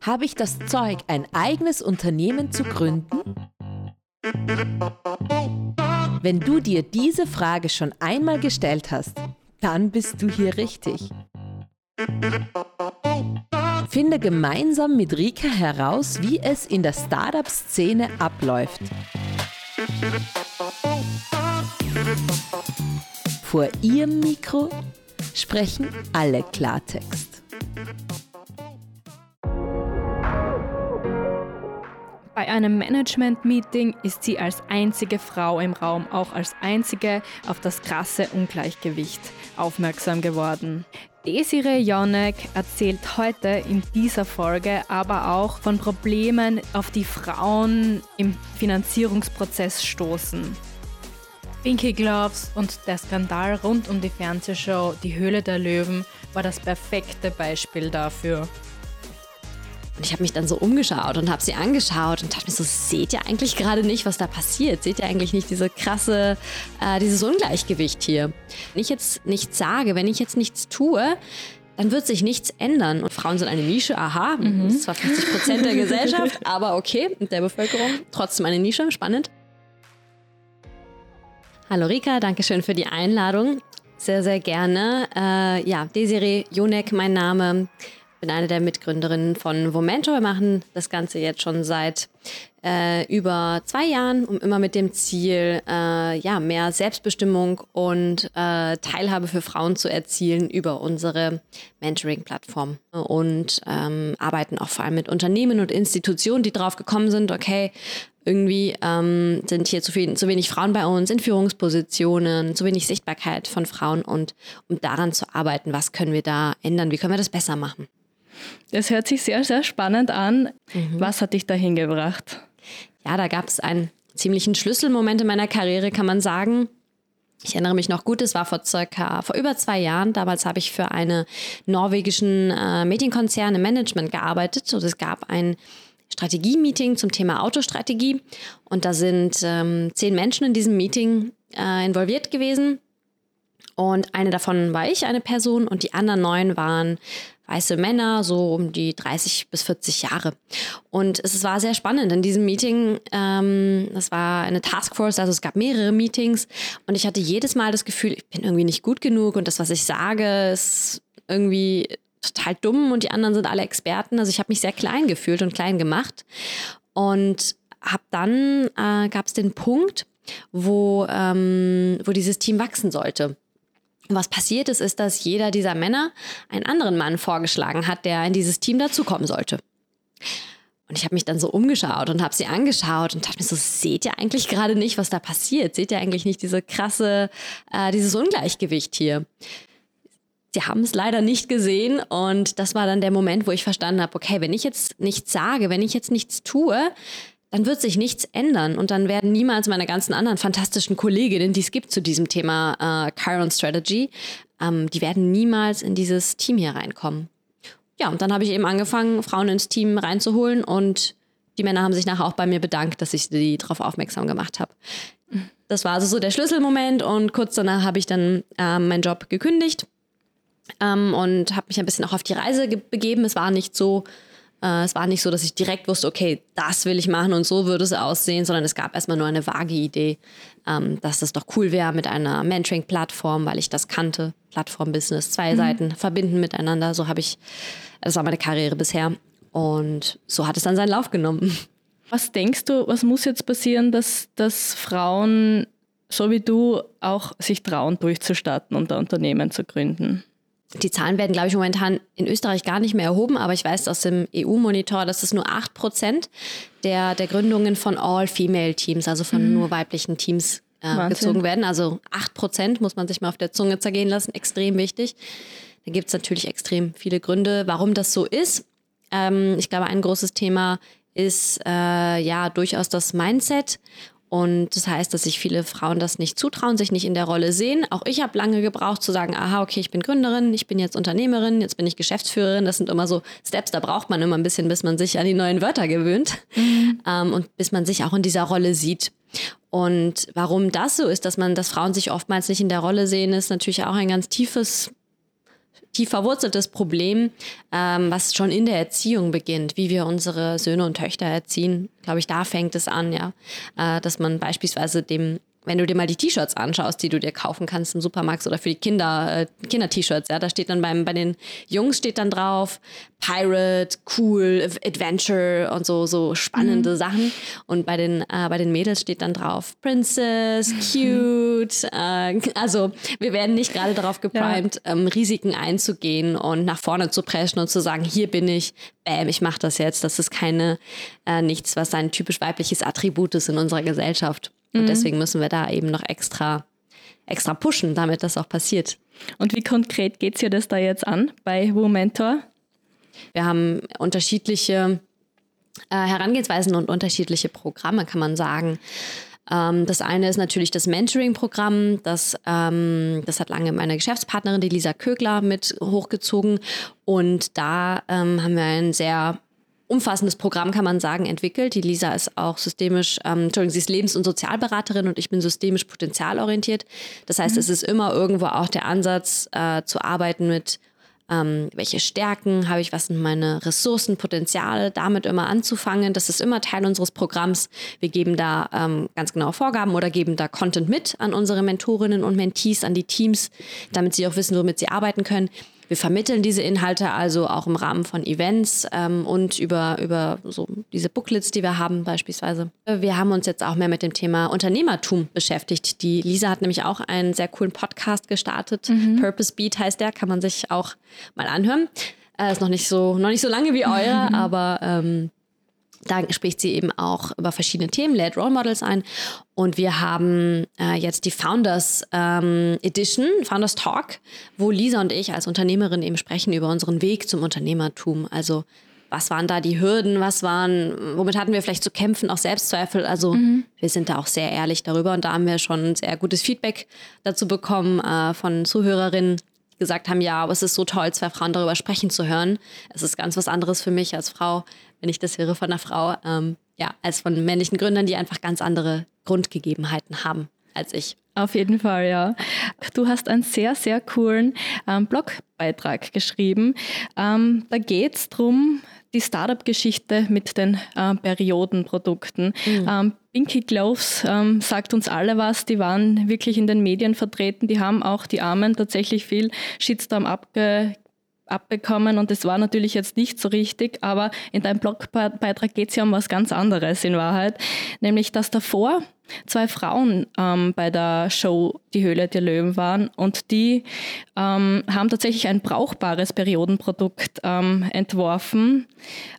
Habe ich das Zeug, ein eigenes Unternehmen zu gründen? Wenn du dir diese Frage schon einmal gestellt hast, dann bist du hier richtig. Finde gemeinsam mit Rika heraus, wie es in der Startup-Szene abläuft. Vor ihrem Mikro sprechen alle Klartext. Bei einem Management-Meeting ist sie als einzige Frau im Raum auch als einzige auf das krasse Ungleichgewicht aufmerksam geworden. Desiree Jonek erzählt heute in dieser Folge aber auch von Problemen, auf die Frauen im Finanzierungsprozess stoßen. Pinky Gloves und der Skandal rund um die Fernsehshow Die Höhle der Löwen war das perfekte Beispiel dafür. Und ich habe mich dann so umgeschaut und habe sie angeschaut und dachte mir so, seht ihr eigentlich gerade nicht, was da passiert? Seht ihr eigentlich nicht diese krasse, äh, dieses Ungleichgewicht hier? Wenn ich jetzt nichts sage, wenn ich jetzt nichts tue, dann wird sich nichts ändern. Und Frauen sind eine Nische, aha, mhm. das ist zwar 50 Prozent der Gesellschaft, aber okay, der Bevölkerung, trotzdem eine Nische, spannend. Hallo Rika, danke schön für die Einladung. Sehr, sehr gerne. Äh, ja, Desiree Jonek, mein Name bin eine der Mitgründerinnen von Vomento. Wir machen das Ganze jetzt schon seit äh, über zwei Jahren, um immer mit dem Ziel, äh, ja, mehr Selbstbestimmung und äh, Teilhabe für Frauen zu erzielen über unsere Mentoring-Plattform. Und ähm, arbeiten auch vor allem mit Unternehmen und Institutionen, die drauf gekommen sind, okay, irgendwie ähm, sind hier zu, viel, zu wenig Frauen bei uns in Führungspositionen, zu wenig Sichtbarkeit von Frauen und um daran zu arbeiten, was können wir da ändern, wie können wir das besser machen. Das hört sich sehr, sehr spannend an. Mhm. Was hat dich dahin gebracht? Ja, da gab es einen ziemlichen Schlüsselmoment in meiner Karriere, kann man sagen. Ich erinnere mich noch gut, es war vor circa, vor über zwei Jahren. Damals habe ich für einen norwegischen äh, Medienkonzern im Management gearbeitet und es gab ein Strategie-Meeting zum Thema Autostrategie. Und da sind ähm, zehn Menschen in diesem Meeting äh, involviert gewesen. Und eine davon war ich, eine Person, und die anderen neun waren weiße Männer, so um die 30 bis 40 Jahre. Und es war sehr spannend in diesem Meeting. Ähm, das war eine Taskforce, also es gab mehrere Meetings und ich hatte jedes Mal das Gefühl, ich bin irgendwie nicht gut genug und das, was ich sage, ist irgendwie total dumm und die anderen sind alle Experten. Also ich habe mich sehr klein gefühlt und klein gemacht und habe dann äh, gab es den Punkt, wo, ähm, wo dieses Team wachsen sollte. Was passiert ist, ist, dass jeder dieser Männer einen anderen Mann vorgeschlagen hat, der in dieses Team dazukommen sollte. Und ich habe mich dann so umgeschaut und habe sie angeschaut und dachte mir so, seht ihr eigentlich gerade nicht, was da passiert? Seht ihr eigentlich nicht diese krasse, äh, dieses Ungleichgewicht hier? Sie haben es leider nicht gesehen und das war dann der Moment, wo ich verstanden habe, okay, wenn ich jetzt nichts sage, wenn ich jetzt nichts tue, dann wird sich nichts ändern und dann werden niemals meine ganzen anderen fantastischen Kolleginnen, die es gibt zu diesem Thema äh, Chiron Strategy, ähm, die werden niemals in dieses Team hier reinkommen. Ja, und dann habe ich eben angefangen, Frauen ins Team reinzuholen und die Männer haben sich nachher auch bei mir bedankt, dass ich sie darauf aufmerksam gemacht habe. Das war also so der Schlüsselmoment und kurz danach habe ich dann äh, meinen Job gekündigt ähm, und habe mich ein bisschen auch auf die Reise begeben. Es war nicht so äh, es war nicht so, dass ich direkt wusste, okay, das will ich machen und so würde es aussehen, sondern es gab erstmal nur eine vage Idee, ähm, dass das doch cool wäre mit einer Mentoring-Plattform, weil ich das kannte. Plattform-Business, zwei mhm. Seiten verbinden miteinander. So habe ich, das war meine Karriere bisher. Und so hat es dann seinen Lauf genommen. Was denkst du, was muss jetzt passieren, dass, dass Frauen so wie du auch sich trauen, durchzustarten und ein Unternehmen zu gründen? Die Zahlen werden, glaube ich, momentan in Österreich gar nicht mehr erhoben, aber ich weiß aus dem EU-Monitor, dass es nur 8 Prozent der, der Gründungen von All-Female-Teams, also von mhm. nur weiblichen Teams äh, gezogen werden. Also 8 Prozent muss man sich mal auf der Zunge zergehen lassen, extrem wichtig. Da gibt es natürlich extrem viele Gründe, warum das so ist. Ähm, ich glaube, ein großes Thema ist äh, ja durchaus das Mindset und das heißt, dass sich viele Frauen das nicht zutrauen, sich nicht in der Rolle sehen. Auch ich habe lange gebraucht zu sagen, aha, okay, ich bin Gründerin, ich bin jetzt Unternehmerin, jetzt bin ich Geschäftsführerin. Das sind immer so Steps, da braucht man immer ein bisschen, bis man sich an die neuen Wörter gewöhnt mhm. ähm, und bis man sich auch in dieser Rolle sieht. Und warum das so ist, dass man, dass Frauen sich oftmals nicht in der Rolle sehen, ist natürlich auch ein ganz tiefes tief verwurzeltes Problem, ähm, was schon in der Erziehung beginnt, wie wir unsere Söhne und Töchter erziehen. Glaube ich, da fängt es an, ja, äh, dass man beispielsweise dem wenn du dir mal die T-Shirts anschaust, die du dir kaufen kannst im Supermarkt oder für die Kinder, äh, Kinder-T-Shirts, ja, da steht dann beim, bei den Jungs steht dann drauf Pirate, cool, Adventure und so, so spannende mhm. Sachen. Und bei den, äh, bei den Mädels steht dann drauf Princess, cute. äh, also wir werden nicht gerade darauf geprimed, ja. ähm, Risiken einzugehen und nach vorne zu preschen und zu sagen, hier bin ich, bam, ich mache das jetzt. Das ist keine, äh, nichts, was ein typisch weibliches Attribut ist in unserer Gesellschaft. Und mhm. deswegen müssen wir da eben noch extra, extra pushen, damit das auch passiert. Und wie konkret geht es dir das da jetzt an bei Womentor? Wir haben unterschiedliche äh, Herangehensweisen und unterschiedliche Programme, kann man sagen. Ähm, das eine ist natürlich das Mentoring-Programm. Das, ähm, das hat lange meine Geschäftspartnerin, die Lisa Kögler, mit hochgezogen. Und da ähm, haben wir ein sehr umfassendes Programm, kann man sagen, entwickelt. Die Lisa ist auch systemisch, ähm, Entschuldigung, sie ist Lebens- und Sozialberaterin und ich bin systemisch potenzialorientiert. Das heißt, mhm. es ist immer irgendwo auch der Ansatz äh, zu arbeiten mit ähm, welche Stärken habe ich, was sind meine Ressourcen, Potenziale, damit immer anzufangen. Das ist immer Teil unseres Programms. Wir geben da ähm, ganz genaue Vorgaben oder geben da Content mit an unsere Mentorinnen und Mentees, an die Teams, damit sie auch wissen, womit sie arbeiten können. Wir vermitteln diese Inhalte also auch im Rahmen von Events ähm, und über, über so diese Booklets, die wir haben beispielsweise. Wir haben uns jetzt auch mehr mit dem Thema Unternehmertum beschäftigt. Die Lisa hat nämlich auch einen sehr coolen Podcast gestartet. Mhm. Purpose Beat heißt der, kann man sich auch mal anhören. Äh, ist noch nicht so, noch nicht so lange wie eure, mhm. aber ähm, da spricht sie eben auch über verschiedene Themen, lädt Role Models ein. Und wir haben äh, jetzt die Founders ähm, Edition, Founders Talk, wo Lisa und ich als Unternehmerin eben sprechen über unseren Weg zum Unternehmertum. Also was waren da die Hürden, was waren, womit hatten wir vielleicht zu kämpfen, auch Selbstzweifel. Also mhm. wir sind da auch sehr ehrlich darüber und da haben wir schon sehr gutes Feedback dazu bekommen äh, von Zuhörerinnen, die gesagt haben, ja, aber es ist so toll, zwei Frauen darüber sprechen zu hören. Es ist ganz was anderes für mich als Frau, wenn ich das höre von einer Frau, ähm, ja, als von männlichen Gründern, die einfach ganz andere Grundgegebenheiten haben als ich. Auf jeden Fall, ja. Du hast einen sehr, sehr coolen ähm, Blogbeitrag geschrieben. Ähm, da geht es darum, die Startup-Geschichte mit den äh, Periodenprodukten. Mhm. Ähm, Pinky Gloves ähm, sagt uns alle was. Die waren wirklich in den Medien vertreten. Die haben auch die Armen tatsächlich viel Shitstorm abge abbekommen und das war natürlich jetzt nicht so richtig, aber in deinem Blogbeitrag geht es ja um was ganz anderes in Wahrheit, nämlich dass davor zwei Frauen ähm, bei der Show Die Höhle der Löwen waren und die ähm, haben tatsächlich ein brauchbares Periodenprodukt ähm, entworfen.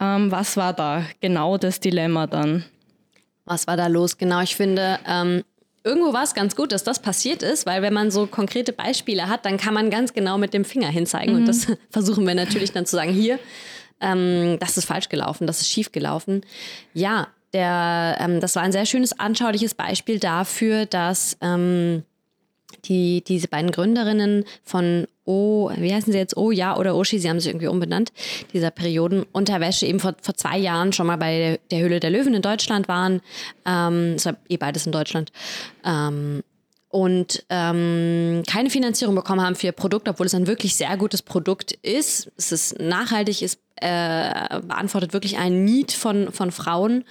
Ähm, was war da genau das Dilemma dann? Was war da los? Genau, ich finde, ähm, irgendwo war es ganz gut, dass das passiert ist, weil wenn man so konkrete Beispiele hat, dann kann man ganz genau mit dem Finger hinzeigen. Mhm. Und das versuchen wir natürlich dann zu sagen, hier, ähm, das ist falsch gelaufen, das ist schief gelaufen. Ja, der, ähm, das war ein sehr schönes, anschauliches Beispiel dafür, dass ähm, die, diese beiden Gründerinnen von O, wie heißen sie jetzt? O, ja oder Oshi, sie haben sich irgendwie umbenannt, dieser Periodenunterwäsche eben vor, vor zwei Jahren schon mal bei der, Höhle der Löwen in Deutschland waren. Ähm, es war eh beides in Deutschland. Ähm, und ähm, keine Finanzierung bekommen haben für ihr Produkt, obwohl es ein wirklich sehr gutes Produkt ist. Es ist nachhaltig, es äh, beantwortet wirklich einen Need von, von Frauen.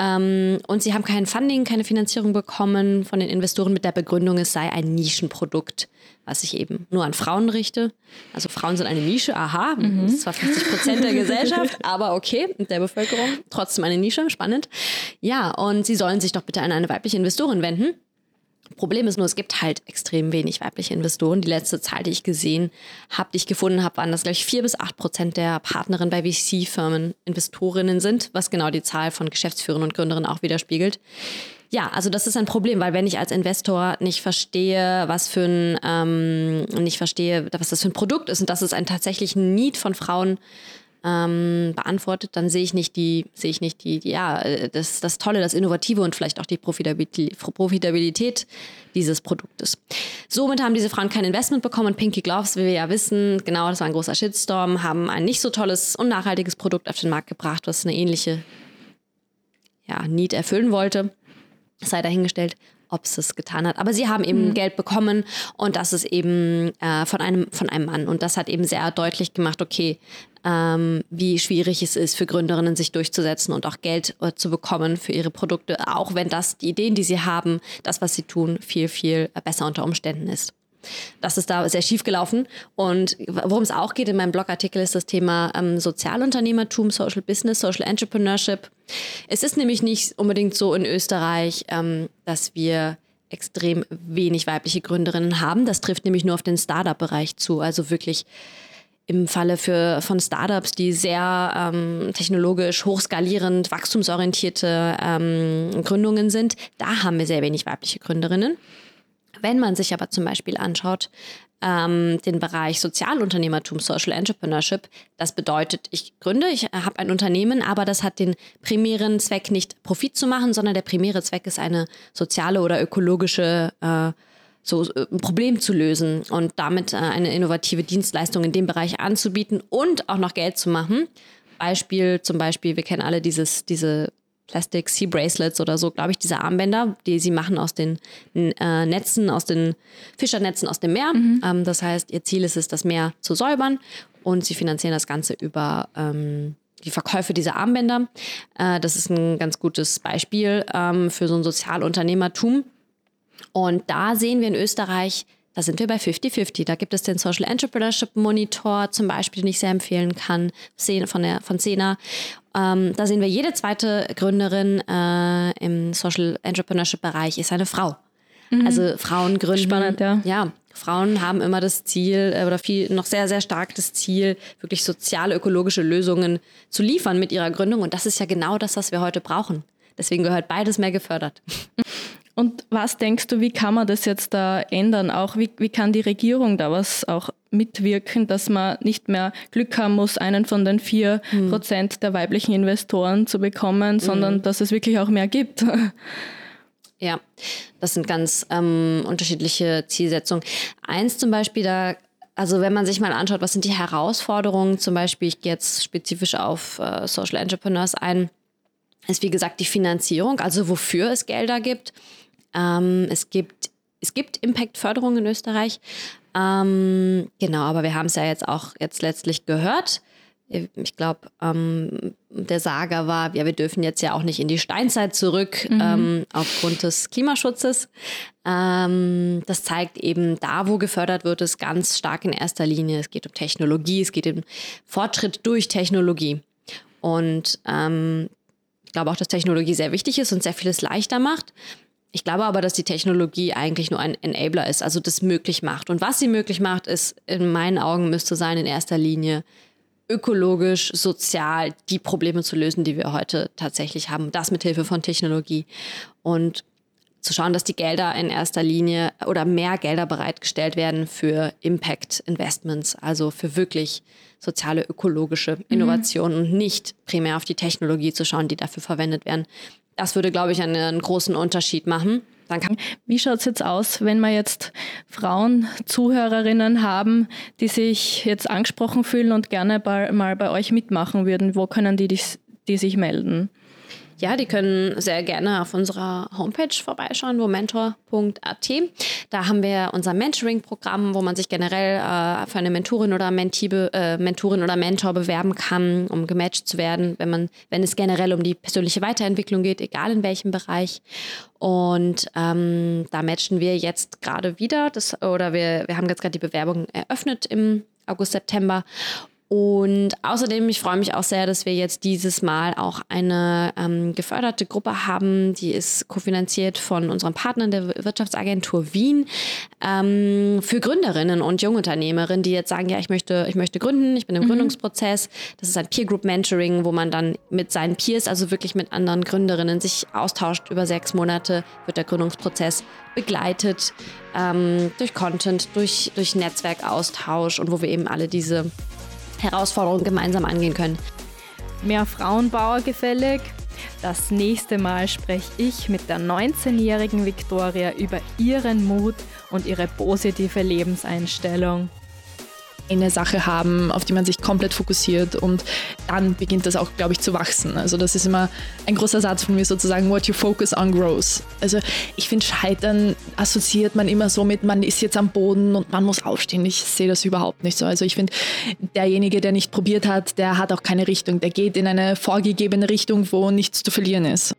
Ähm, und sie haben kein Funding, keine Finanzierung bekommen von den Investoren mit der Begründung, es sei ein Nischenprodukt, was sich eben nur an Frauen richte. Also Frauen sind eine Nische, aha, mhm. das ist zwar 50 Prozent der Gesellschaft, aber okay, der Bevölkerung, trotzdem eine Nische, spannend. Ja, und sie sollen sich doch bitte an eine weibliche Investorin wenden. Problem ist nur, es gibt halt extrem wenig weibliche Investoren. Die letzte Zahl, die ich gesehen habe, die ich gefunden habe, waren, dass gleich vier bis acht Prozent der Partnerinnen bei VC-Firmen Investorinnen sind, was genau die Zahl von Geschäftsführern und Gründerinnen auch widerspiegelt. Ja, also das ist ein Problem, weil wenn ich als Investor nicht verstehe, was für ein, ähm, nicht verstehe, was das für ein Produkt ist und dass es einen tatsächlichen Need von Frauen ähm, beantwortet, dann sehe ich nicht die, sehe ich nicht die, die, ja, das, das Tolle, das Innovative und vielleicht auch die Profitabilität, Profitabilität dieses Produktes. Somit haben diese Frauen kein Investment bekommen. Pinky Gloves, wie wir ja wissen, genau, das war ein großer Shitstorm, haben ein nicht so tolles und nachhaltiges Produkt auf den Markt gebracht, was eine ähnliche ja, Need erfüllen wollte. Sei dahingestellt. ob es es getan hat. Aber sie haben eben mhm. Geld bekommen und das ist eben äh, von, einem, von einem Mann. Und das hat eben sehr deutlich gemacht, okay, ähm, wie schwierig es ist für Gründerinnen, sich durchzusetzen und auch Geld äh, zu bekommen für ihre Produkte, auch wenn das die Ideen, die sie haben, das, was sie tun, viel, viel besser unter Umständen ist. Das ist da sehr schief gelaufen. Und worum es auch geht in meinem Blogartikel ist das Thema ähm, Sozialunternehmertum, Social Business, Social Entrepreneurship. Es ist nämlich nicht unbedingt so in Österreich, ähm, dass wir extrem wenig weibliche Gründerinnen haben. Das trifft nämlich nur auf den Startup-Bereich zu. Also wirklich im Falle für, von Startups, die sehr ähm, technologisch, hochskalierend, wachstumsorientierte ähm, Gründungen sind, da haben wir sehr wenig weibliche Gründerinnen. Wenn man sich aber zum Beispiel anschaut, ähm, den Bereich Sozialunternehmertum, Social Entrepreneurship, das bedeutet, ich gründe, ich habe ein Unternehmen, aber das hat den primären Zweck nicht Profit zu machen, sondern der primäre Zweck ist eine soziale oder ökologische äh, so äh, ein Problem zu lösen und damit äh, eine innovative Dienstleistung in dem Bereich anzubieten und auch noch Geld zu machen. Beispiel zum Beispiel, wir kennen alle dieses, diese Plastic Sea Bracelets oder so, glaube ich, diese Armbänder, die sie machen aus den äh, Netzen, aus den Fischernetzen aus dem Meer. Mhm. Ähm, das heißt, ihr Ziel ist es, das Meer zu säubern und sie finanzieren das Ganze über ähm, die Verkäufe dieser Armbänder. Äh, das ist ein ganz gutes Beispiel ähm, für so ein Sozialunternehmertum. Und da sehen wir in Österreich, da sind wir bei 50-50. Da gibt es den Social Entrepreneurship Monitor zum Beispiel, den ich sehr empfehlen kann, von, der, von Sena. Ähm, da sehen wir, jede zweite Gründerin äh, im Social Entrepreneurship Bereich ist eine Frau. Mhm. Also Frauen gründen. Spannend, ja. Ja, Frauen haben immer das Ziel äh, oder viel noch sehr, sehr stark das Ziel, wirklich soziale, ökologische Lösungen zu liefern mit ihrer Gründung. Und das ist ja genau das, was wir heute brauchen. Deswegen gehört beides mehr gefördert. Und was denkst du, wie kann man das jetzt da ändern? Auch wie, wie kann die Regierung da was auch mitwirken, dass man nicht mehr Glück haben muss, einen von den vier hm. Prozent der weiblichen Investoren zu bekommen, sondern hm. dass es wirklich auch mehr gibt? Ja, das sind ganz ähm, unterschiedliche Zielsetzungen. Eins zum Beispiel, da also wenn man sich mal anschaut, was sind die Herausforderungen, zum Beispiel, ich gehe jetzt spezifisch auf äh, Social Entrepreneurs ein, ist wie gesagt die Finanzierung, also wofür es Gelder gibt. Ähm, es gibt es gibt Impact-Förderung in Österreich. Ähm, genau, aber wir haben es ja jetzt auch jetzt letztlich gehört. Ich glaube, ähm, der Sager war, ja, wir dürfen jetzt ja auch nicht in die Steinzeit zurück mhm. ähm, aufgrund des Klimaschutzes. Ähm, das zeigt eben, da wo gefördert wird, ist ganz stark in erster Linie. Es geht um Technologie, es geht um Fortschritt durch Technologie. Und ähm, ich glaube auch, dass Technologie sehr wichtig ist und sehr vieles leichter macht. Ich glaube aber, dass die Technologie eigentlich nur ein Enabler ist, also das möglich macht. Und was sie möglich macht, ist in meinen Augen müsste sein in erster Linie ökologisch, sozial die Probleme zu lösen, die wir heute tatsächlich haben. Das mit Hilfe von Technologie. Und zu schauen, dass die Gelder in erster Linie oder mehr Gelder bereitgestellt werden für Impact Investments, also für wirklich soziale, ökologische Innovationen mhm. und nicht primär auf die Technologie zu schauen, die dafür verwendet werden. Das würde, glaube ich, einen, großen Unterschied machen. Wie schaut es jetzt aus, wenn wir jetzt Frauen, Zuhörerinnen haben, die sich jetzt angesprochen fühlen und gerne bei, mal bei euch mitmachen würden? Wo können die, die, die sich melden? Ja, die können sehr gerne auf unserer Homepage vorbeischauen, womentor.at. Da haben wir unser Mentoring-Programm, wo man sich generell äh, für eine Mentorin oder Mentee, äh, Mentorin oder Mentor bewerben kann, um gematcht zu werden, wenn man, wenn es generell um die persönliche Weiterentwicklung geht, egal in welchem Bereich. Und ähm, da matchen wir jetzt gerade wieder, das, oder wir, wir haben jetzt gerade die Bewerbung eröffnet im August, September. Und außerdem, ich freue mich auch sehr, dass wir jetzt dieses Mal auch eine ähm, geförderte Gruppe haben, die ist kofinanziert von unseren Partnern der Wirtschaftsagentur Wien ähm, für Gründerinnen und Jungunternehmerinnen, die jetzt sagen, ja, ich möchte, ich möchte gründen, ich bin im mhm. Gründungsprozess. Das ist ein Peer Group Mentoring, wo man dann mit seinen Peers, also wirklich mit anderen Gründerinnen, sich austauscht. Über sechs Monate wird der Gründungsprozess begleitet ähm, durch Content, durch, durch Netzwerkaustausch und wo wir eben alle diese Herausforderungen gemeinsam angehen können. Mehr Frauenbauer gefällig? Das nächste Mal spreche ich mit der 19-jährigen Victoria über ihren Mut und ihre positive Lebenseinstellung. Eine Sache haben, auf die man sich komplett fokussiert und dann beginnt das auch, glaube ich, zu wachsen. Also das ist immer ein großer Satz von mir sozusagen, what you focus on grows. Also ich finde, Scheitern assoziiert man immer so mit, man ist jetzt am Boden und man muss aufstehen. Ich sehe das überhaupt nicht so. Also ich finde, derjenige, der nicht probiert hat, der hat auch keine Richtung. Der geht in eine vorgegebene Richtung, wo nichts zu verlieren ist.